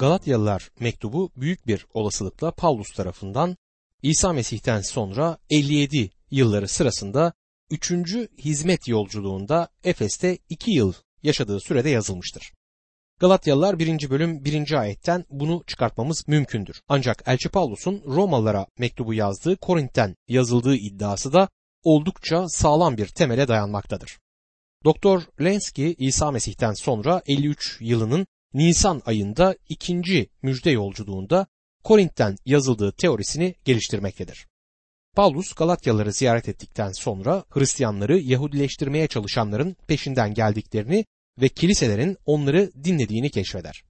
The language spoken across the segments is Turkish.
Galatyalılar mektubu büyük bir olasılıkla Paulus tarafından İsa Mesih'ten sonra 57 yılları sırasında 3. hizmet yolculuğunda Efes'te 2 yıl yaşadığı sürede yazılmıştır. Galatyalılar 1. bölüm 1. ayetten bunu çıkartmamız mümkündür. Ancak Elçi Paulus'un Romalılara mektubu yazdığı Korint'ten yazıldığı iddiası da oldukça sağlam bir temele dayanmaktadır. Doktor Lenski İsa Mesih'ten sonra 53 yılının Nisan ayında ikinci müjde yolculuğunda Korint'ten yazıldığı teorisini geliştirmektedir. Paulus Galatyalıları ziyaret ettikten sonra Hristiyanları Yahudileştirmeye çalışanların peşinden geldiklerini ve kiliselerin onları dinlediğini keşfeder.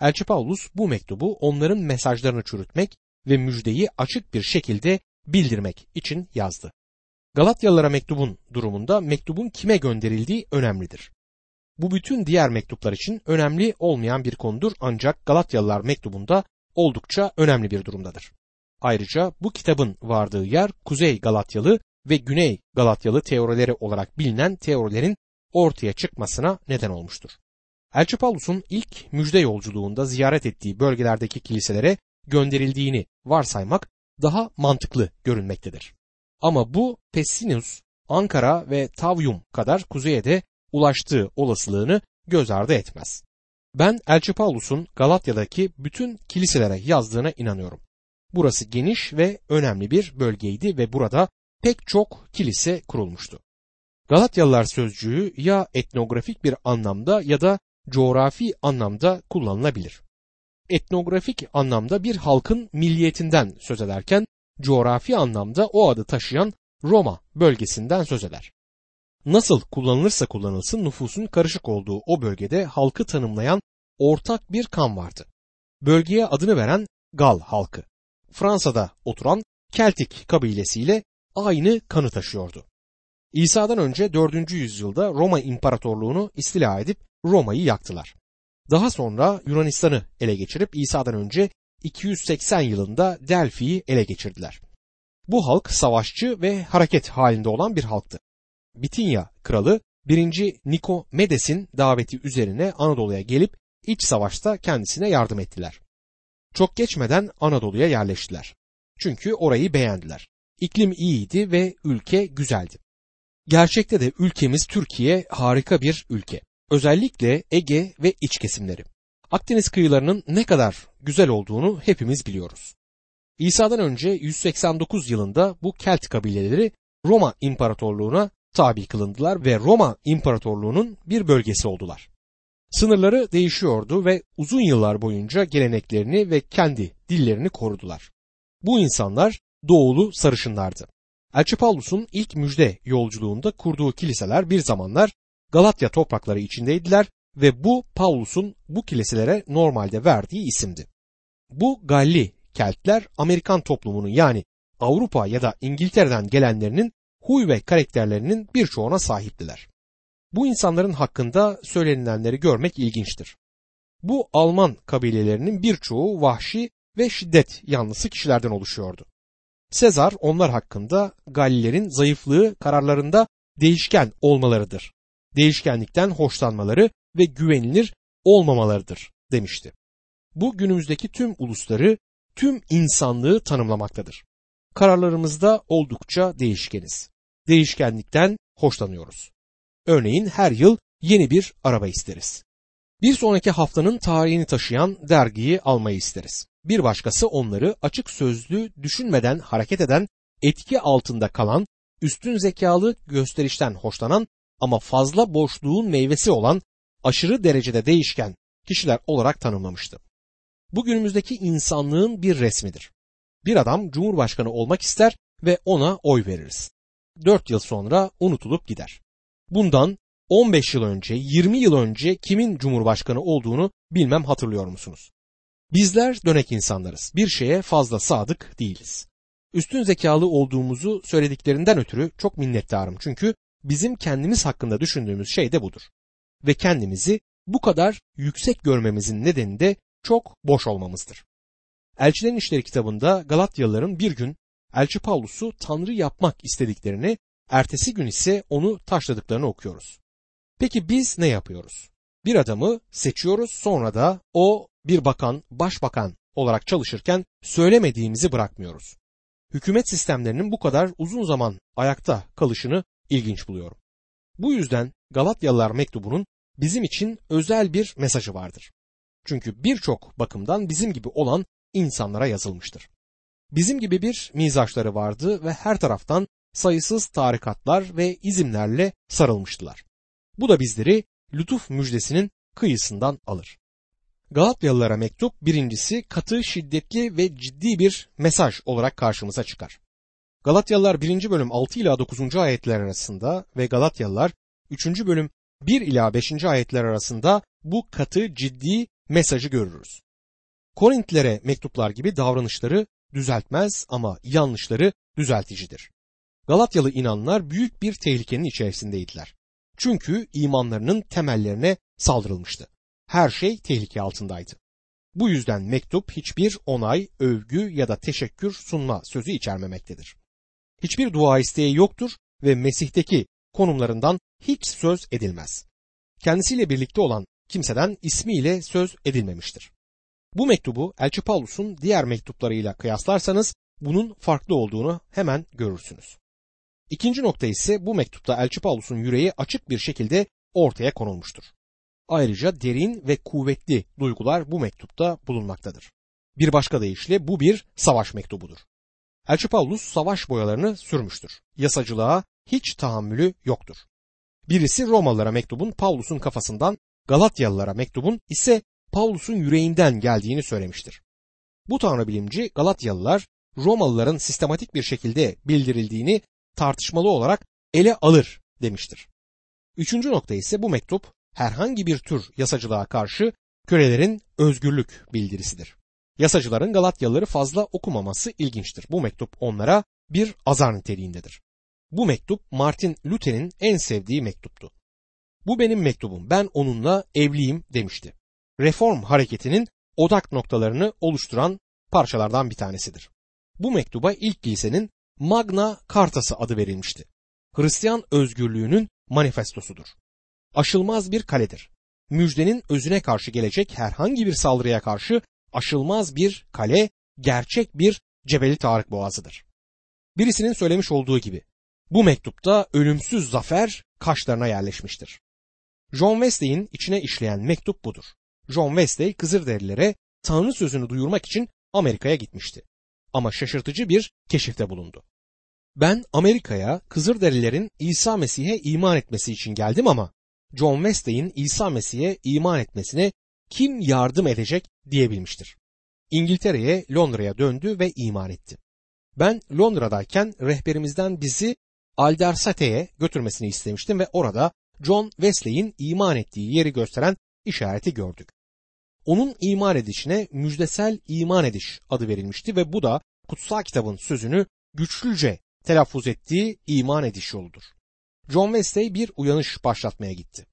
Elçi Paulus bu mektubu onların mesajlarını çürütmek ve müjdeyi açık bir şekilde bildirmek için yazdı. Galatyalılara mektubun durumunda mektubun kime gönderildiği önemlidir. Bu bütün diğer mektuplar için önemli olmayan bir konudur ancak Galatyalılar mektubunda oldukça önemli bir durumdadır. Ayrıca bu kitabın vardığı yer Kuzey Galatyalı ve Güney Galatyalı teorileri olarak bilinen teorilerin ortaya çıkmasına neden olmuştur. Elçi Paulus'un ilk müjde yolculuğunda ziyaret ettiği bölgelerdeki kiliselere gönderildiğini varsaymak daha mantıklı görünmektedir. Ama bu Pessinus, Ankara ve Tavyum kadar kuzeye de ulaştığı olasılığını göz ardı etmez. Ben Elçi Paulus'un Galatya'daki bütün kiliselere yazdığına inanıyorum. Burası geniş ve önemli bir bölgeydi ve burada pek çok kilise kurulmuştu. Galatyalılar sözcüğü ya etnografik bir anlamda ya da coğrafi anlamda kullanılabilir. Etnografik anlamda bir halkın milliyetinden söz ederken coğrafi anlamda o adı taşıyan Roma bölgesinden söz eder. Nasıl kullanılırsa kullanılsın nüfusun karışık olduğu o bölgede halkı tanımlayan ortak bir kan vardı. Bölgeye adını veren Gal halkı. Fransa'da oturan Keltik kabilesiyle aynı kanı taşıyordu. İsa'dan önce 4. yüzyılda Roma İmparatorluğunu istila edip Roma'yı yaktılar. Daha sonra Yunanistan'ı ele geçirip İsa'dan önce 280 yılında Delfi'yi ele geçirdiler. Bu halk savaşçı ve hareket halinde olan bir halktı. Bitinya kralı 1. Nikometes'in daveti üzerine Anadolu'ya gelip iç savaşta kendisine yardım ettiler. Çok geçmeden Anadolu'ya yerleştiler. Çünkü orayı beğendiler. İklim iyiydi ve ülke güzeldi. Gerçekte de ülkemiz Türkiye harika bir ülke. Özellikle Ege ve iç kesimleri. Akdeniz kıyılarının ne kadar güzel olduğunu hepimiz biliyoruz. İsa'dan önce 189 yılında bu Kelt kabileleri Roma İmparatorluğu'na tabi kılındılar ve Roma İmparatorluğu'nun bir bölgesi oldular. Sınırları değişiyordu ve uzun yıllar boyunca geleneklerini ve kendi dillerini korudular. Bu insanlar doğulu sarışınlardı. Elçi Paulus'un ilk müjde yolculuğunda kurduğu kiliseler bir zamanlar Galatya toprakları içindeydiler ve bu Paulus'un bu kiliselere normalde verdiği isimdi. Bu Galli Keltler Amerikan toplumunun yani Avrupa ya da İngiltere'den gelenlerinin huy ve karakterlerinin birçoğuna sahiptiler. Bu insanların hakkında söylenilenleri görmek ilginçtir. Bu Alman kabilelerinin birçoğu vahşi ve şiddet yanlısı kişilerden oluşuyordu. Sezar onlar hakkında Gallilerin zayıflığı kararlarında değişken olmalarıdır. Değişkenlikten hoşlanmaları ve güvenilir olmamalarıdır demişti. Bu günümüzdeki tüm ulusları, tüm insanlığı tanımlamaktadır. Kararlarımızda oldukça değişkeniz. Değişkenlikten hoşlanıyoruz. Örneğin her yıl yeni bir araba isteriz. Bir sonraki haftanın tarihini taşıyan dergiyi almayı isteriz. Bir başkası onları açık sözlü, düşünmeden hareket eden, etki altında kalan, üstün zekalı gösterişten hoşlanan ama fazla boşluğun meyvesi olan aşırı derecede değişken kişiler olarak tanımlamıştı. Bugünümüzdeki insanlığın bir resmidir. Bir adam cumhurbaşkanı olmak ister ve ona oy veririz. Dört yıl sonra unutulup gider. Bundan 15 yıl önce, 20 yıl önce kimin cumhurbaşkanı olduğunu bilmem hatırlıyor musunuz? Bizler dönek insanlarız. Bir şeye fazla sadık değiliz. Üstün zekalı olduğumuzu söylediklerinden ötürü çok minnettarım çünkü bizim kendimiz hakkında düşündüğümüz şey de budur. Ve kendimizi bu kadar yüksek görmemizin nedeni de çok boş olmamızdır. Elçilerin İşleri kitabında Galatyalıların bir gün Elçi Paulus'u Tanrı yapmak istediklerini, ertesi gün ise onu taşladıklarını okuyoruz. Peki biz ne yapıyoruz? Bir adamı seçiyoruz sonra da o bir bakan, başbakan olarak çalışırken söylemediğimizi bırakmıyoruz. Hükümet sistemlerinin bu kadar uzun zaman ayakta kalışını ilginç buluyorum. Bu yüzden Galatyalılar mektubunun bizim için özel bir mesajı vardır. Çünkü birçok bakımdan bizim gibi olan insanlara yazılmıştır. Bizim gibi bir mizaçları vardı ve her taraftan sayısız tarikatlar ve izimlerle sarılmıştılar. Bu da bizleri lütuf müjdesinin kıyısından alır. Galatyalılara mektup birincisi katı, şiddetli ve ciddi bir mesaj olarak karşımıza çıkar. Galatyalılar 1. bölüm 6 ila 9. ayetler arasında ve Galatyalılar 3. bölüm 1 ila 5. ayetler arasında bu katı, ciddi mesajı görürüz. Korintlere mektuplar gibi davranışları düzeltmez ama yanlışları düzelticidir. Galatyalı inanlar büyük bir tehlikenin içerisindeydiler. Çünkü imanlarının temellerine saldırılmıştı. Her şey tehlike altındaydı. Bu yüzden mektup hiçbir onay, övgü ya da teşekkür sunma sözü içermemektedir. Hiçbir dua isteği yoktur ve Mesih'teki konumlarından hiç söz edilmez. Kendisiyle birlikte olan kimseden ismiyle söz edilmemiştir. Bu mektubu Elçi Paulus'un diğer mektuplarıyla kıyaslarsanız bunun farklı olduğunu hemen görürsünüz. İkinci nokta ise bu mektupta Elçi Paulus'un yüreği açık bir şekilde ortaya konulmuştur. Ayrıca derin ve kuvvetli duygular bu mektupta bulunmaktadır. Bir başka deyişle bu bir savaş mektubudur. Elçi Paulus savaş boyalarını sürmüştür. Yasacılığa hiç tahammülü yoktur. Birisi Romalılara mektubun Paulus'un kafasından, Galatyalılara mektubun ise Paulus'un yüreğinden geldiğini söylemiştir. Bu tanrı bilimci Galatyalılar Romalıların sistematik bir şekilde bildirildiğini tartışmalı olarak ele alır demiştir. Üçüncü nokta ise bu mektup herhangi bir tür yasacılığa karşı kölelerin özgürlük bildirisidir. Yasacıların Galatyalıları fazla okumaması ilginçtir. Bu mektup onlara bir azar niteliğindedir. Bu mektup Martin Luther'in en sevdiği mektuptu. Bu benim mektubum, ben onunla evliyim demişti. Reform hareketinin odak noktalarını oluşturan parçalardan bir tanesidir. Bu mektuba ilk kilisenin Magna Carta'sı adı verilmişti. Hristiyan özgürlüğünün manifestosudur. Aşılmaz bir kaledir. Müjdenin özüne karşı gelecek herhangi bir saldırıya karşı aşılmaz bir kale, gerçek bir Cebeli Tarık Boğazı'dır. Birisinin söylemiş olduğu gibi bu mektupta ölümsüz zafer kaşlarına yerleşmiştir. John Wesley'in içine işleyen mektup budur. John Wesley Kızılderililere Tanrı sözünü duyurmak için Amerika'ya gitmişti. Ama şaşırtıcı bir keşifte bulundu. Ben Amerika'ya Kızılderililerin İsa Mesih'e iman etmesi için geldim ama John Wesley'in İsa Mesih'e iman etmesine kim yardım edecek diyebilmiştir. İngiltere'ye Londra'ya döndü ve iman etti. Ben Londra'dayken rehberimizden bizi Aldersate'ye götürmesini istemiştim ve orada John Wesley'in iman ettiği yeri gösteren işareti gördük. Onun iman edişine müjdesel iman ediş adı verilmişti ve bu da kutsal kitabın sözünü güçlüce telaffuz ettiği iman ediş yoludur. John Wesley bir uyanış başlatmaya gitti.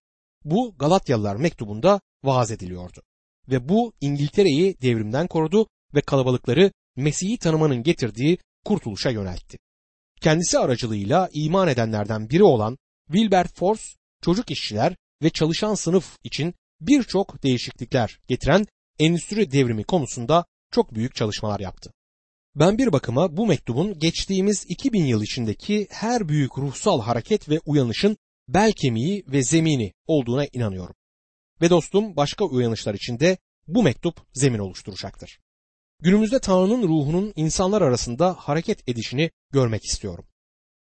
Bu Galatyalılar mektubunda vaaz ediliyordu. Ve bu İngiltere'yi devrimden korudu ve kalabalıkları Mesih'i tanımanın getirdiği kurtuluşa yöneltti. Kendisi aracılığıyla iman edenlerden biri olan Wilbert Force, çocuk işçiler ve çalışan sınıf için birçok değişiklikler getiren endüstri devrimi konusunda çok büyük çalışmalar yaptı. Ben bir bakıma bu mektubun geçtiğimiz 2000 yıl içindeki her büyük ruhsal hareket ve uyanışın bel kemiği ve zemini olduğuna inanıyorum. Ve dostum başka uyanışlar içinde bu mektup zemin oluşturacaktır. Günümüzde Tanrı'nın ruhunun insanlar arasında hareket edişini görmek istiyorum.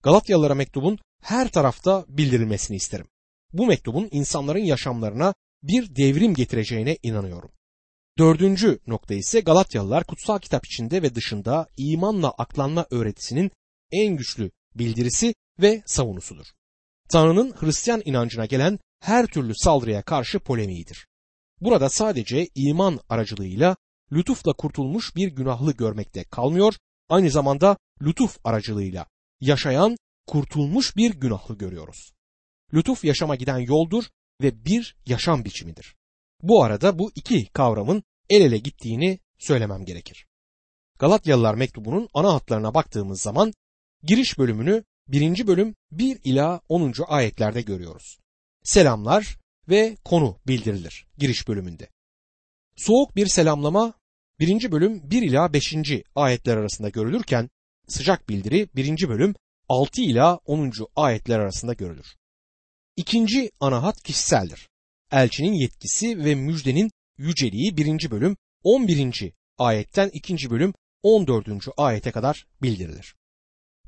Galatyalılara mektubun her tarafta bildirilmesini isterim. Bu mektubun insanların yaşamlarına bir devrim getireceğine inanıyorum. Dördüncü nokta ise Galatyalılar kutsal kitap içinde ve dışında imanla aklanma öğretisinin en güçlü bildirisi ve savunusudur. Tanrı'nın Hristiyan inancına gelen her türlü saldırıya karşı polemiğidir. Burada sadece iman aracılığıyla lütufla kurtulmuş bir günahlı görmekte kalmıyor, aynı zamanda lütuf aracılığıyla yaşayan kurtulmuş bir günahlı görüyoruz. Lütuf yaşama giden yoldur ve bir yaşam biçimidir. Bu arada bu iki kavramın el ele gittiğini söylemem gerekir. Galatyalılar mektubunun ana hatlarına baktığımız zaman giriş bölümünü 1. bölüm 1 ila 10. ayetlerde görüyoruz. Selamlar ve konu bildirilir giriş bölümünde. Soğuk bir selamlama 1. bölüm 1 ila 5. ayetler arasında görülürken sıcak bildiri 1. bölüm 6 ila 10. ayetler arasında görülür. İkinci ana hat kişiseldir. Elçinin yetkisi ve müjdenin yüceliği 1. bölüm 11. ayetten 2. bölüm 14. ayete kadar bildirilir.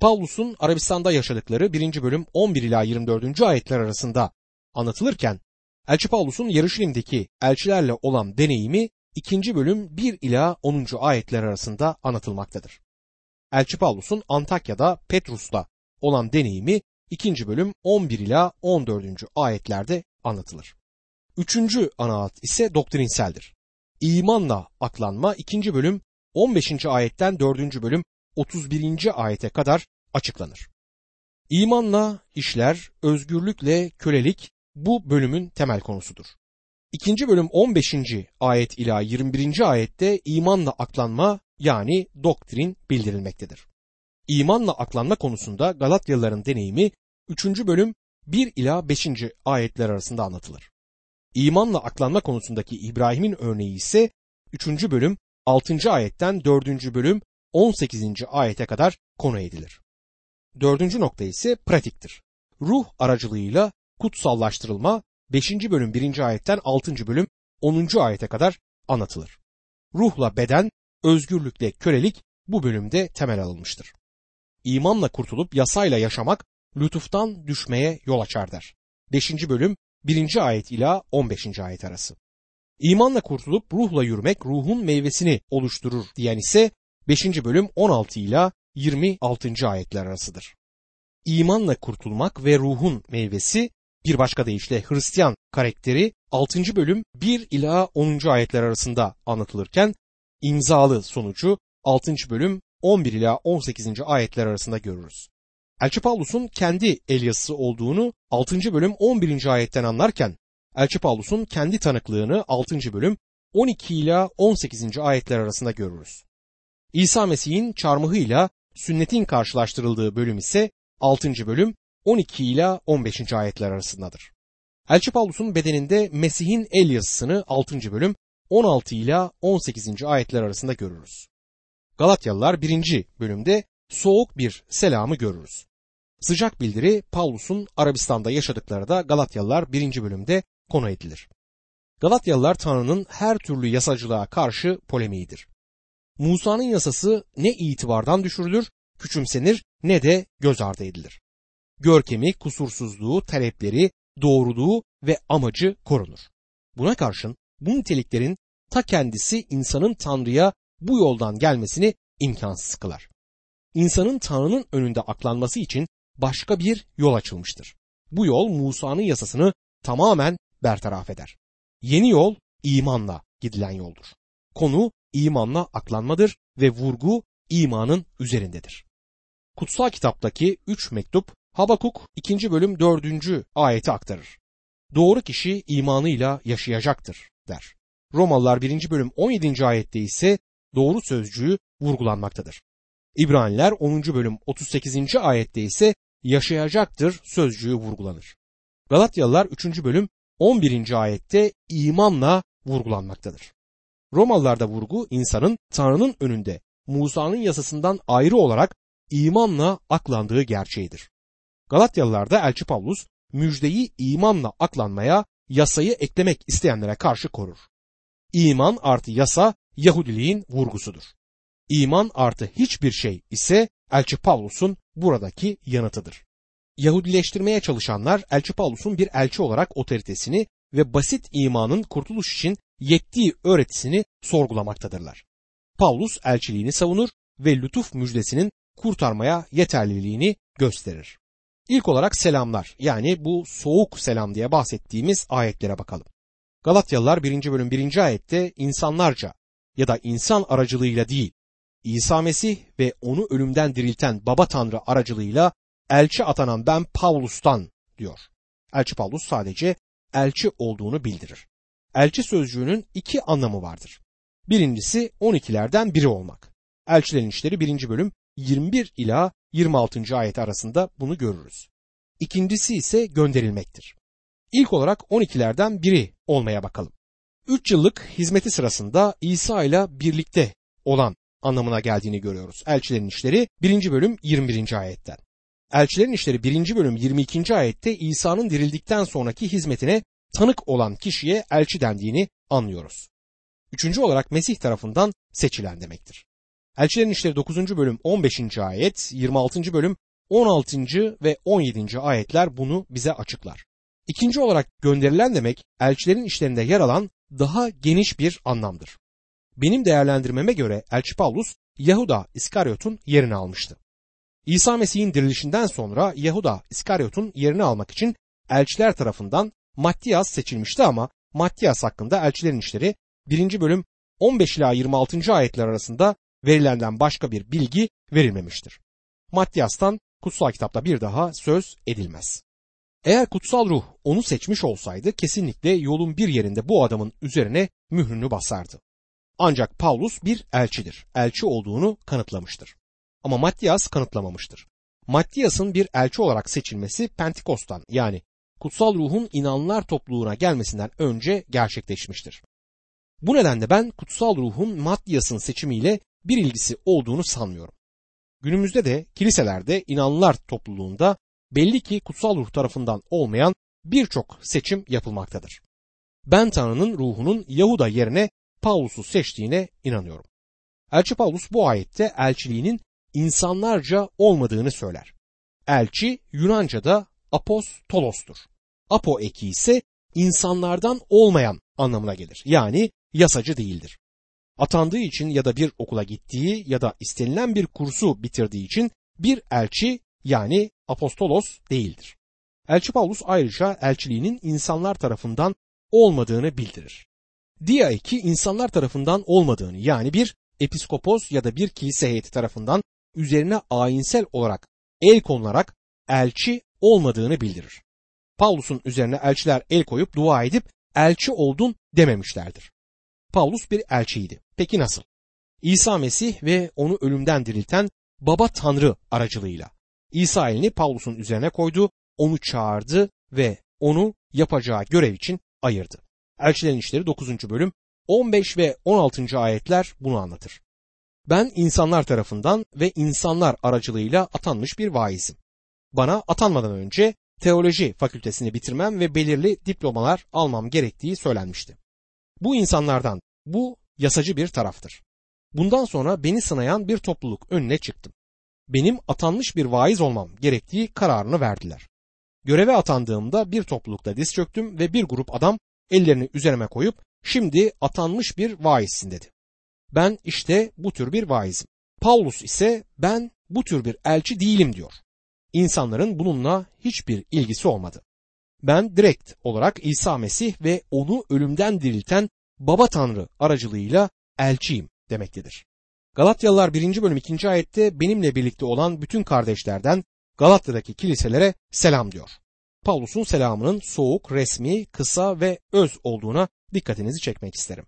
Pavlus'un Arabistan'da yaşadıkları 1. bölüm 11 ila 24. ayetler arasında anlatılırken Elçi Pavlus'un Yarışilim'deki elçilerle olan deneyimi 2. bölüm 1 ila 10. ayetler arasında anlatılmaktadır. Elçi Pavlus'un Antakya'da Petrus'la olan deneyimi 2. bölüm 11 ila 14. ayetlerde anlatılır. Üçüncü ana alt ise doktrinseldir. İmanla aklanma 2. bölüm 15. ayetten 4. bölüm 31. ayete kadar açıklanır. İmanla işler, özgürlükle kölelik bu bölümün temel konusudur. İkinci bölüm 15. ayet ila 21. ayette imanla aklanma yani doktrin bildirilmektedir. İmanla aklanma konusunda Galatyalıların deneyimi 3. bölüm 1 ila 5. ayetler arasında anlatılır. İmanla aklanma konusundaki İbrahim'in örneği ise 3. bölüm 6. ayetten 4. bölüm 18. ayete kadar konu edilir. Dördüncü nokta ise pratiktir. Ruh aracılığıyla kutsallaştırılma 5. bölüm 1. ayetten 6. bölüm 10. ayete kadar anlatılır. Ruhla beden, özgürlükle kölelik bu bölümde temel alınmıştır. İmanla kurtulup yasayla yaşamak lütuftan düşmeye yol açar der. 5. bölüm 1. ayet ila 15. ayet arası. İmanla kurtulup ruhla yürümek ruhun meyvesini oluşturur diyen ise 5. bölüm 16 ila 26. ayetler arasıdır. İmanla kurtulmak ve ruhun meyvesi bir başka deyişle Hristiyan karakteri 6. bölüm 1 ila 10. ayetler arasında anlatılırken imzalı sonucu 6. bölüm 11 ila 18. ayetler arasında görürüz. Elçi Pavlus'un kendi el yazısı olduğunu 6. bölüm 11. ayetten anlarken Elçi Pavlus'un kendi tanıklığını 6. bölüm 12 ila 18. ayetler arasında görürüz. İsa Mesih'in çarmıhıyla sünnetin karşılaştırıldığı bölüm ise 6. bölüm 12 ila 15. ayetler arasındadır. Elçi Pavlus'un bedeninde Mesih'in el yazısını 6. bölüm 16 ila 18. ayetler arasında görürüz. Galatyalılar 1. bölümde soğuk bir selamı görürüz. Sıcak bildiri Pavlus'un Arabistan'da yaşadıkları da Galatyalılar 1. bölümde konu edilir. Galatyalılar Tanrı'nın her türlü yasacılığa karşı polemiğidir. Musa'nın yasası ne itibardan düşürülür, küçümsenir ne de göz ardı edilir. Görkemi, kusursuzluğu, talepleri, doğruluğu ve amacı korunur. Buna karşın bu niteliklerin ta kendisi insanın Tanrı'ya bu yoldan gelmesini imkansız kılar. İnsanın Tanrı'nın önünde aklanması için başka bir yol açılmıştır. Bu yol Musa'nın yasasını tamamen bertaraf eder. Yeni yol imanla gidilen yoldur. Konu imanla aklanmadır ve vurgu imanın üzerindedir. Kutsal kitaptaki 3 mektup Habakuk 2. bölüm 4. ayeti aktarır. Doğru kişi imanıyla yaşayacaktır der. Romalılar 1. bölüm 17. ayette ise doğru sözcüğü vurgulanmaktadır. İbraniler 10. bölüm 38. ayette ise yaşayacaktır sözcüğü vurgulanır. Galatyalılar 3. bölüm 11. ayette imanla vurgulanmaktadır. Romalılarda vurgu insanın Tanrı'nın önünde Musa'nın yasasından ayrı olarak imanla aklandığı gerçeğidir. Galatyalılarda Elçi Pavlus müjdeyi imanla aklanmaya yasayı eklemek isteyenlere karşı korur. İman artı yasa Yahudiliğin vurgusudur. İman artı hiçbir şey ise Elçi Pavlus'un buradaki yanıtıdır. Yahudileştirmeye çalışanlar Elçi Pavlus'un bir elçi olarak otoritesini ve basit imanın kurtuluş için yettiği öğretisini sorgulamaktadırlar. Pavlus elçiliğini savunur ve lütuf müjdesinin kurtarmaya yeterliliğini gösterir. İlk olarak selamlar yani bu soğuk selam diye bahsettiğimiz ayetlere bakalım. Galatyalılar 1. bölüm 1. ayette insanlarca ya da insan aracılığıyla değil, İsa Mesih ve onu ölümden dirilten Baba Tanrı aracılığıyla elçi atanan ben Pavlus'tan diyor. Elçi Pavlus sadece elçi olduğunu bildirir. Elçi sözcüğünün iki anlamı vardır. Birincisi 12'lerden biri olmak. Elçilerin işleri 1. bölüm 21 ila 26. ayet arasında bunu görürüz. İkincisi ise gönderilmektir. İlk olarak 12'lerden biri olmaya bakalım. 3 yıllık hizmeti sırasında İsa ile birlikte olan anlamına geldiğini görüyoruz. Elçilerin işleri 1. bölüm 21. ayetten. Elçilerin işleri 1. bölüm 22. ayette İsa'nın dirildikten sonraki hizmetine tanık olan kişiye elçi dendiğini anlıyoruz. Üçüncü olarak Mesih tarafından seçilen demektir. Elçilerin işleri 9. bölüm 15. ayet, 26. bölüm 16. ve 17. ayetler bunu bize açıklar. İkinci olarak gönderilen demek elçilerin işlerinde yer alan daha geniş bir anlamdır. Benim değerlendirmeme göre Elçi Paulus Yahuda İskaryot'un yerini almıştı. İsa Mesih'in dirilişinden sonra Yahuda İskaryot'un yerini almak için elçiler tarafından Mattiyas seçilmişti ama Mattiyas hakkında elçilerin işleri 1. bölüm 15 ila 26. ayetler arasında verilenden başka bir bilgi verilmemiştir. Mattiyas'tan kutsal kitapta bir daha söz edilmez. Eğer kutsal ruh onu seçmiş olsaydı kesinlikle yolun bir yerinde bu adamın üzerine mührünü basardı. Ancak Paulus bir elçidir. Elçi olduğunu kanıtlamıştır. Ama Mattiyas kanıtlamamıştır. Mattiyas'ın bir elçi olarak seçilmesi Pentikos'tan yani kutsal ruhun inanlar topluluğuna gelmesinden önce gerçekleşmiştir. Bu nedenle ben kutsal ruhun Mattiyas'ın seçimiyle bir ilgisi olduğunu sanmıyorum. Günümüzde de kiliselerde inanlar topluluğunda belli ki kutsal ruh tarafından olmayan birçok seçim yapılmaktadır. Ben Tanrı'nın ruhunun Yahuda yerine Paulus'u seçtiğine inanıyorum. Elçi Paulus bu ayette elçiliğinin insanlarca olmadığını söyler. Elçi Yunanca'da apostolostur. Apo eki ise insanlardan olmayan anlamına gelir. Yani yasacı değildir. Atandığı için ya da bir okula gittiği ya da istenilen bir kursu bitirdiği için bir elçi yani apostolos değildir. Elçi Paulus ayrıca elçiliğinin insanlar tarafından olmadığını bildirir. Dia eki insanlar tarafından olmadığını yani bir episkopos ya da bir kilise heyeti tarafından üzerine ayinsel olarak el konularak elçi olmadığını bildirir. Paulus'un üzerine elçiler el koyup dua edip elçi oldun dememişlerdir. Paulus bir elçiydi. Peki nasıl? İsa Mesih ve onu ölümden dirilten Baba Tanrı aracılığıyla İsa elini Paulus'un üzerine koydu, onu çağırdı ve onu yapacağı görev için ayırdı. Elçilerin İşleri 9. bölüm 15 ve 16. ayetler bunu anlatır. Ben insanlar tarafından ve insanlar aracılığıyla atanmış bir vaizim. Bana atanmadan önce teoloji fakültesini bitirmem ve belirli diplomalar almam gerektiği söylenmişti. Bu insanlardan bu yasacı bir taraftır. Bundan sonra beni sınayan bir topluluk önüne çıktım. Benim atanmış bir vaiz olmam gerektiği kararını verdiler. Göreve atandığımda bir toplulukta diz çöktüm ve bir grup adam ellerini üzerime koyup şimdi atanmış bir vaizsin dedi. Ben işte bu tür bir vaizim. Paulus ise ben bu tür bir elçi değilim diyor. İnsanların bununla hiçbir ilgisi olmadı. Ben direkt olarak İsa Mesih ve onu ölümden dirilten Baba Tanrı aracılığıyla elçiyim demektedir. Galatyalılar 1. bölüm 2. ayette benimle birlikte olan bütün kardeşlerden Galatya'daki kiliselere selam diyor. Paulus'un selamının soğuk, resmi, kısa ve öz olduğuna dikkatinizi çekmek isterim.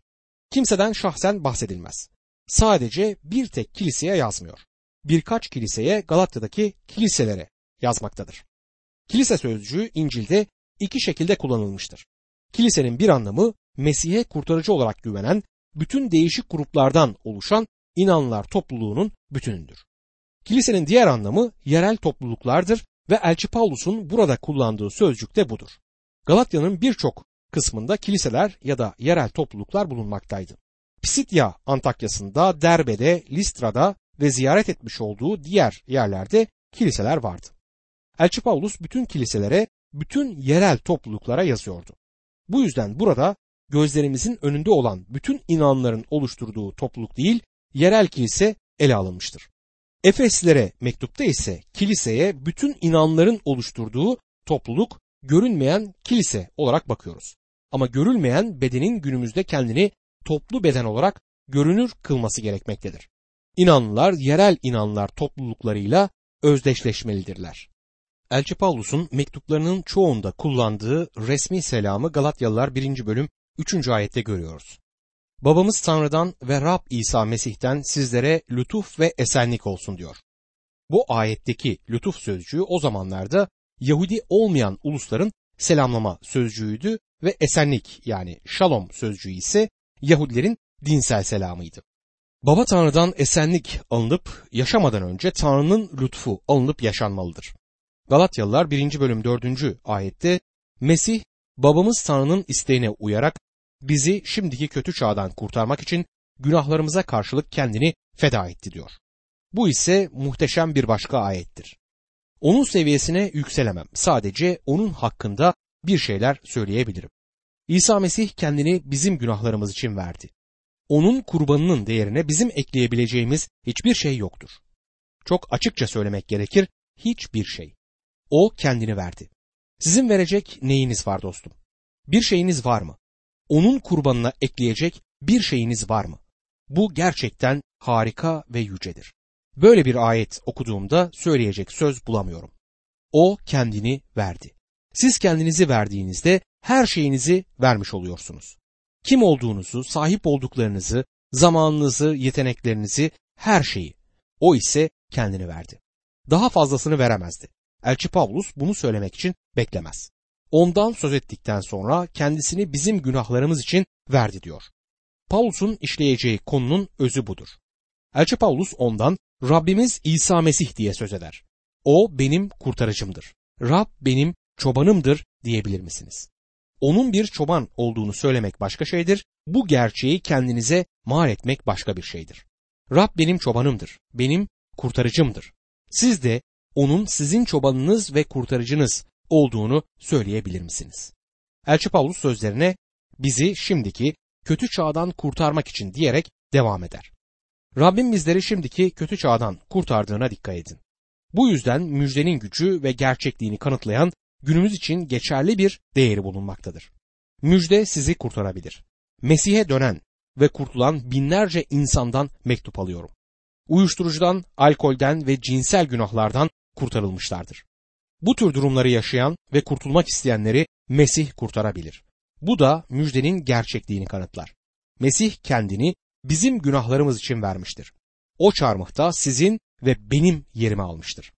Kimseden şahsen bahsedilmez. Sadece bir tek kiliseye yazmıyor. Birkaç kiliseye Galatya'daki kiliselere yazmaktadır. Kilise sözcüğü İncil'de iki şekilde kullanılmıştır. Kilisenin bir anlamı Mesih'e kurtarıcı olarak güvenen bütün değişik gruplardan oluşan inanlar topluluğunun bütünüdür. Kilisenin diğer anlamı yerel topluluklardır ve Elçi Paulus'un burada kullandığı sözcük de budur. Galatya'nın birçok kısmında kiliseler ya da yerel topluluklar bulunmaktaydı. Pisidya Antakya'sında, Derbe'de, Listra'da ve ziyaret etmiş olduğu diğer yerlerde kiliseler vardı. Elçi Paulus bütün kiliselere, bütün yerel topluluklara yazıyordu. Bu yüzden burada gözlerimizin önünde olan bütün inanların oluşturduğu topluluk değil, yerel kilise ele alınmıştır. Efeslere mektupta ise kiliseye bütün inanların oluşturduğu topluluk görünmeyen kilise olarak bakıyoruz. Ama görülmeyen bedenin günümüzde kendini toplu beden olarak görünür kılması gerekmektedir. İnanlılar yerel inanlar topluluklarıyla özdeşleşmelidirler. Elçi Paulus'un mektuplarının çoğunda kullandığı resmi selamı Galatyalılar 1. bölüm 3. ayette görüyoruz. Babamız Tanrı'dan ve Rab İsa Mesih'ten sizlere lütuf ve esenlik olsun diyor. Bu ayetteki lütuf sözcüğü o zamanlarda Yahudi olmayan ulusların selamlama sözcüğüydü ve esenlik yani şalom sözcüğü ise Yahudilerin dinsel selamıydı. Baba Tanrı'dan esenlik alınıp yaşamadan önce Tanrı'nın lütfu alınıp yaşanmalıdır. Galatyalılar 1. bölüm 4. ayette Mesih babamız Tanrı'nın isteğine uyarak bizi şimdiki kötü çağdan kurtarmak için günahlarımıza karşılık kendini feda etti diyor. Bu ise muhteşem bir başka ayettir. Onun seviyesine yükselemem. Sadece onun hakkında bir şeyler söyleyebilirim. İsa Mesih kendini bizim günahlarımız için verdi. Onun kurbanının değerine bizim ekleyebileceğimiz hiçbir şey yoktur. Çok açıkça söylemek gerekir, hiçbir şey. O kendini verdi. Sizin verecek neyiniz var dostum? Bir şeyiniz var mı? Onun kurbanına ekleyecek bir şeyiniz var mı? Bu gerçekten harika ve yücedir. Böyle bir ayet okuduğumda söyleyecek söz bulamıyorum. O kendini verdi. Siz kendinizi verdiğinizde her şeyinizi vermiş oluyorsunuz. Kim olduğunuzu, sahip olduklarınızı, zamanınızı, yeteneklerinizi, her şeyi. O ise kendini verdi. Daha fazlasını veremezdi. Elçi Pavlus bunu söylemek için beklemez. Ondan söz ettikten sonra kendisini bizim günahlarımız için verdi diyor. Pavlus'un işleyeceği konunun özü budur. Elçi Pavlus ondan Rabbimiz İsa Mesih diye söz eder. O benim kurtarıcımdır. Rab benim çobanımdır diyebilir misiniz? Onun bir çoban olduğunu söylemek başka şeydir. Bu gerçeği kendinize mal etmek başka bir şeydir. Rab benim çobanımdır. Benim kurtarıcımdır. Siz de onun sizin çobanınız ve kurtarıcınız olduğunu söyleyebilir misiniz? Elçi Paulus sözlerine bizi şimdiki kötü çağdan kurtarmak için diyerek devam eder. Rabbim bizleri şimdiki kötü çağdan kurtardığına dikkat edin. Bu yüzden müjdenin gücü ve gerçekliğini kanıtlayan günümüz için geçerli bir değeri bulunmaktadır. Müjde sizi kurtarabilir. Mesih'e dönen ve kurtulan binlerce insandan mektup alıyorum. Uyuşturucudan, alkolden ve cinsel günahlardan kurtarılmışlardır. Bu tür durumları yaşayan ve kurtulmak isteyenleri Mesih kurtarabilir. Bu da müjdenin gerçekliğini kanıtlar. Mesih kendini bizim günahlarımız için vermiştir. O çarmıhta sizin ve benim yerimi almıştır.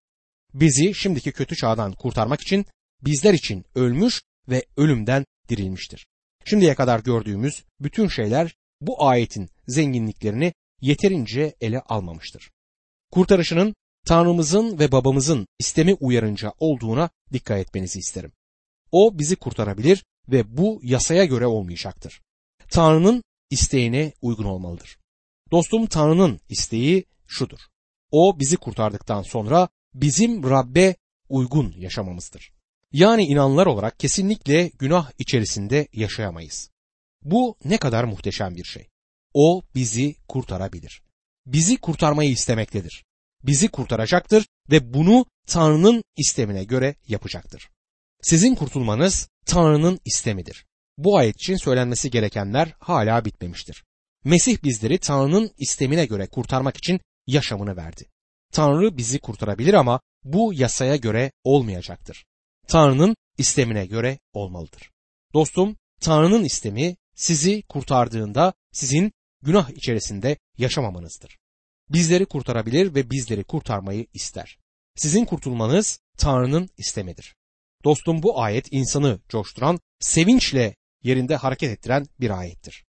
Bizi şimdiki kötü çağdan kurtarmak için bizler için ölmüş ve ölümden dirilmiştir. Şimdiye kadar gördüğümüz bütün şeyler bu ayetin zenginliklerini yeterince ele almamıştır. Kurtarışının Tanrımızın ve babamızın istemi uyarınca olduğuna dikkat etmenizi isterim. O bizi kurtarabilir ve bu yasaya göre olmayacaktır. Tanrı'nın isteğine uygun olmalıdır. Dostum Tanrı'nın isteği şudur. O bizi kurtardıktan sonra bizim Rabbe uygun yaşamamızdır. Yani inanlar olarak kesinlikle günah içerisinde yaşayamayız. Bu ne kadar muhteşem bir şey. O bizi kurtarabilir. Bizi kurtarmayı istemektedir. Bizi kurtaracaktır ve bunu Tanrı'nın istemine göre yapacaktır. Sizin kurtulmanız Tanrı'nın istemidir. Bu ayet için söylenmesi gerekenler hala bitmemiştir. Mesih bizleri Tanrı'nın istemine göre kurtarmak için yaşamını verdi. Tanrı bizi kurtarabilir ama bu yasaya göre olmayacaktır. Tanrı'nın istemine göre olmalıdır. Dostum, Tanrı'nın istemi sizi kurtardığında sizin günah içerisinde yaşamamanızdır. Bizleri kurtarabilir ve bizleri kurtarmayı ister. Sizin kurtulmanız Tanrı'nın istemidir. Dostum bu ayet insanı coşturan, sevinçle yerinde hareket ettiren bir ayettir.